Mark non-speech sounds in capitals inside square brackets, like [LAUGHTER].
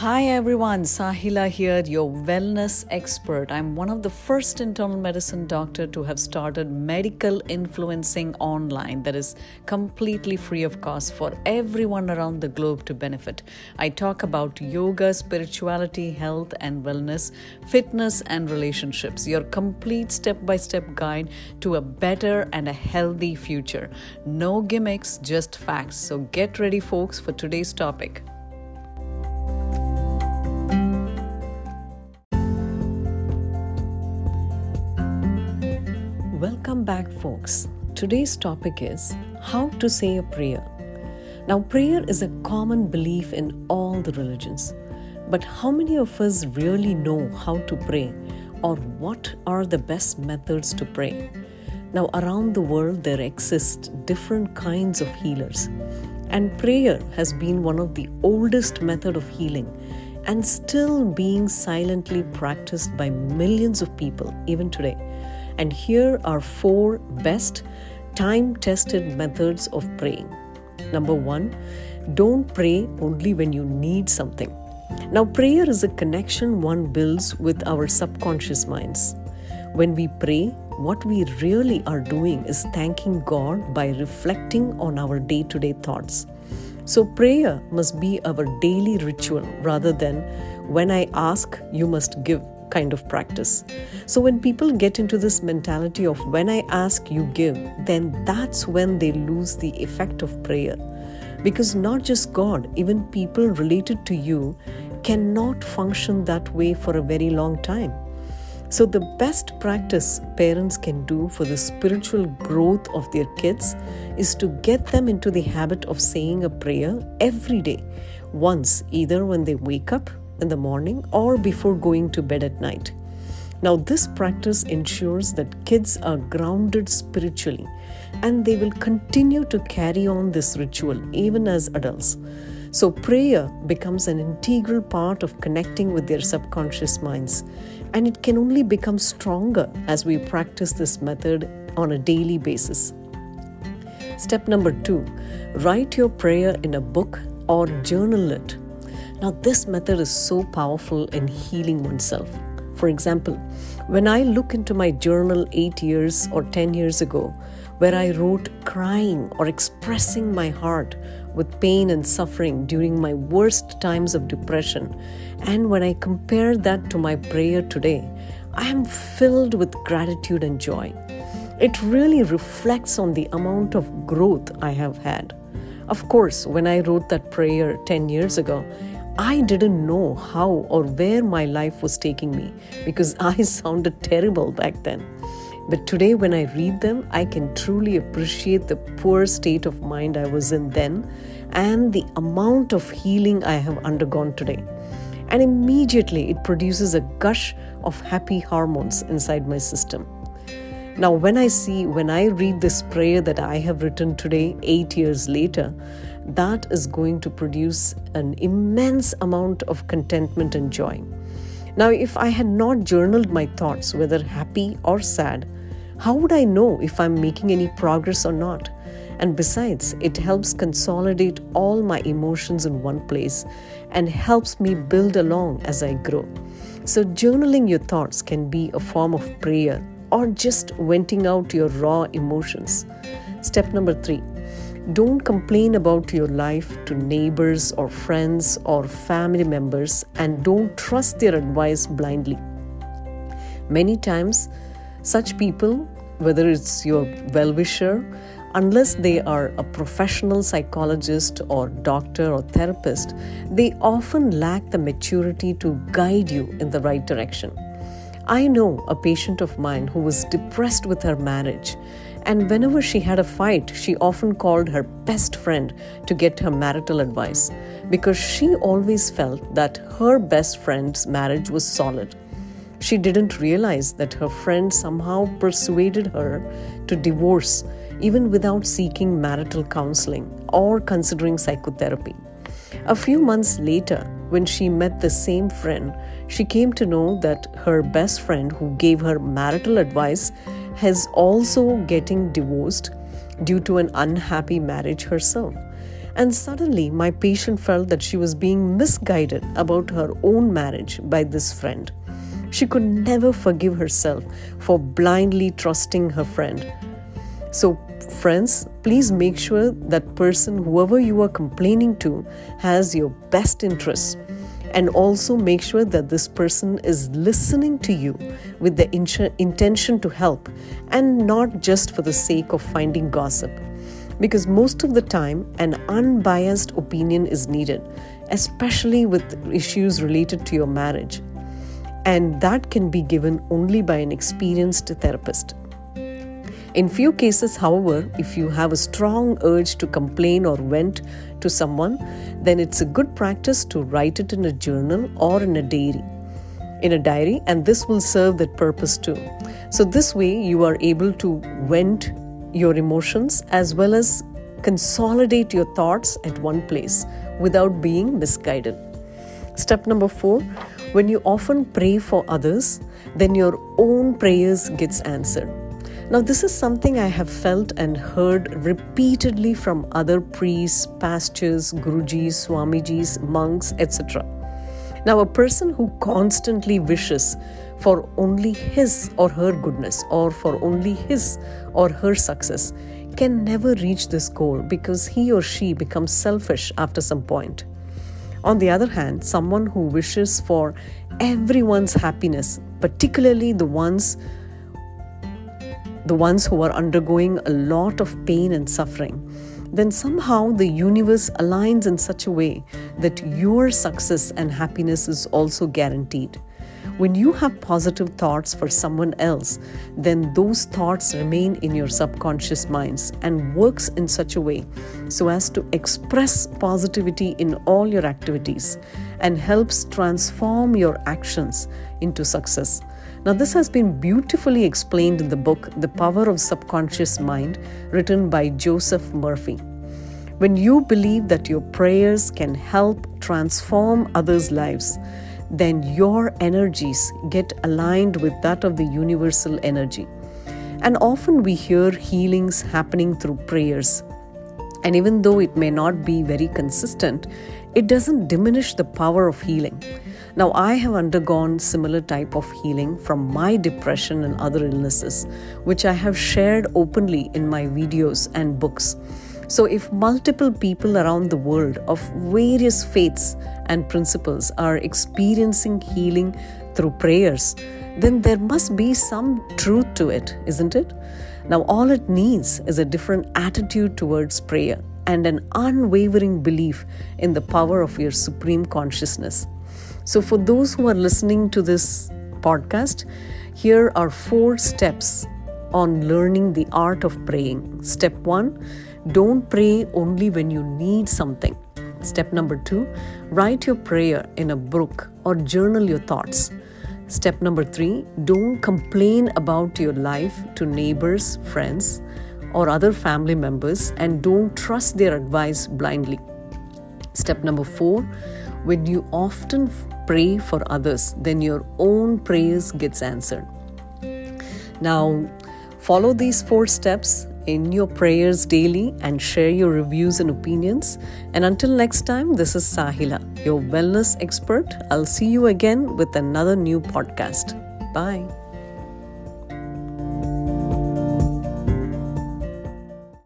Hi everyone, Sahila here, your wellness expert. I'm one of the first internal medicine doctor to have started medical influencing online that is completely free of cost for everyone around the globe to benefit. I talk about yoga, spirituality, health and wellness, fitness and relationships. Your complete step-by-step guide to a better and a healthy future. No gimmicks, just facts. So get ready folks for today's topic. Welcome back, folks. Today's topic is how to say a prayer. Now, prayer is a common belief in all the religions, but how many of us really know how to pray or what are the best methods to pray? Now, around the world, there exist different kinds of healers, and prayer has been one of the oldest method of healing and still being silently practiced by millions of people even today. And here are four best time tested methods of praying. Number one, don't pray only when you need something. Now, prayer is a connection one builds with our subconscious minds. When we pray, what we really are doing is thanking God by reflecting on our day to day thoughts. So, prayer must be our daily ritual rather than when I ask, you must give kind of practice. So when people get into this mentality of when I ask, you give, then that's when they lose the effect of prayer. Because not just God, even people related to you cannot function that way for a very long time. So, the best practice parents can do for the spiritual growth of their kids is to get them into the habit of saying a prayer every day, once, either when they wake up in the morning or before going to bed at night. Now, this practice ensures that kids are grounded spiritually and they will continue to carry on this ritual even as adults. So, prayer becomes an integral part of connecting with their subconscious minds, and it can only become stronger as we practice this method on a daily basis. Step number two write your prayer in a book or journal it now, this method is so powerful in healing oneself. For example, when I look into my journal eight years or 10 years ago, where I wrote crying or expressing my heart with pain and suffering during my worst times of depression, and when I compare that to my prayer today, I am filled with gratitude and joy. It really reflects on the amount of growth I have had. Of course, when I wrote that prayer 10 years ago, I didn't know how or where my life was taking me because [LAUGHS] I sounded terrible back then. But today, when I read them, I can truly appreciate the poor state of mind I was in then and the amount of healing I have undergone today. And immediately it produces a gush of happy hormones inside my system. Now, when I see, when I read this prayer that I have written today, eight years later, that is going to produce an immense amount of contentment and joy. Now, if I had not journaled my thoughts, whether happy or sad, how would I know if I'm making any progress or not? And besides, it helps consolidate all my emotions in one place and helps me build along as I grow. So, journaling your thoughts can be a form of prayer or just venting out your raw emotions. Step number three don't complain about your life to neighbors or friends or family members and don't trust their advice blindly. Many times, such people, whether it's your well wisher, unless they are a professional psychologist or doctor or therapist, they often lack the maturity to guide you in the right direction. I know a patient of mine who was depressed with her marriage and whenever she had a fight, she often called her best friend to get her marital advice because she always felt that her best friend's marriage was solid. She didn't realize that her friend somehow persuaded her to divorce even without seeking marital counseling or considering psychotherapy. A few months later, when she met the same friend, she came to know that her best friend, who gave her marital advice, has also getting divorced due to an unhappy marriage herself. And suddenly, my patient felt that she was being misguided about her own marriage by this friend. She could never forgive herself for blindly trusting her friend. So, friends, please make sure that person, whoever you are complaining to, has your best interests. And also make sure that this person is listening to you with the intention to help and not just for the sake of finding gossip. Because most of the time, an unbiased opinion is needed, especially with issues related to your marriage and that can be given only by an experienced therapist. In few cases, however, if you have a strong urge to complain or vent to someone, then it's a good practice to write it in a journal or in a diary. In a diary, and this will serve that purpose too. So, this way, you are able to vent your emotions as well as consolidate your thoughts at one place without being misguided. Step number four when you often pray for others, then your own prayers gets answered. Now, this is something I have felt and heard repeatedly from other priests, pastors, gurujis, swamijis, monks, etc. Now, a person who constantly wishes for only his or her goodness or for only his or her success can never reach this goal because he or she becomes selfish after some point. On the other hand, someone who wishes for everyone's happiness, particularly the ones the ones who are undergoing a lot of pain and suffering, then somehow the universe aligns in such a way that your success and happiness is also guaranteed. When you have positive thoughts for someone else, then those thoughts remain in your subconscious minds and works in such a way so as to express positivity in all your activities and helps transform your actions into success. Now, this has been beautifully explained in the book The Power of Subconscious Mind, written by Joseph Murphy. When you believe that your prayers can help transform others' lives, then your energies get aligned with that of the universal energy. And often we hear healings happening through prayers. And even though it may not be very consistent, it doesn't diminish the power of healing. Now, I have undergone similar type of healing from my depression and other illnesses, which I have shared openly in my videos and books. So, if multiple people around the world of various faiths and principles are experiencing healing through prayers, then there must be some truth to it, isn't it? Now, all it needs is a different attitude towards prayer and an unwavering belief in the power of your supreme consciousness. So, for those who are listening to this podcast, here are four steps on learning the art of praying. Step one, don't pray only when you need something. Step number two, write your prayer in a book or journal your thoughts. Step number three, don't complain about your life to neighbors, friends, or other family members and don't trust their advice blindly. Step number four, when you often pray for others, then your own prayers gets answered. Now, follow these four steps in your prayers daily and share your reviews and opinions. And until next time, this is Sahila, your wellness expert. I'll see you again with another new podcast. Bye.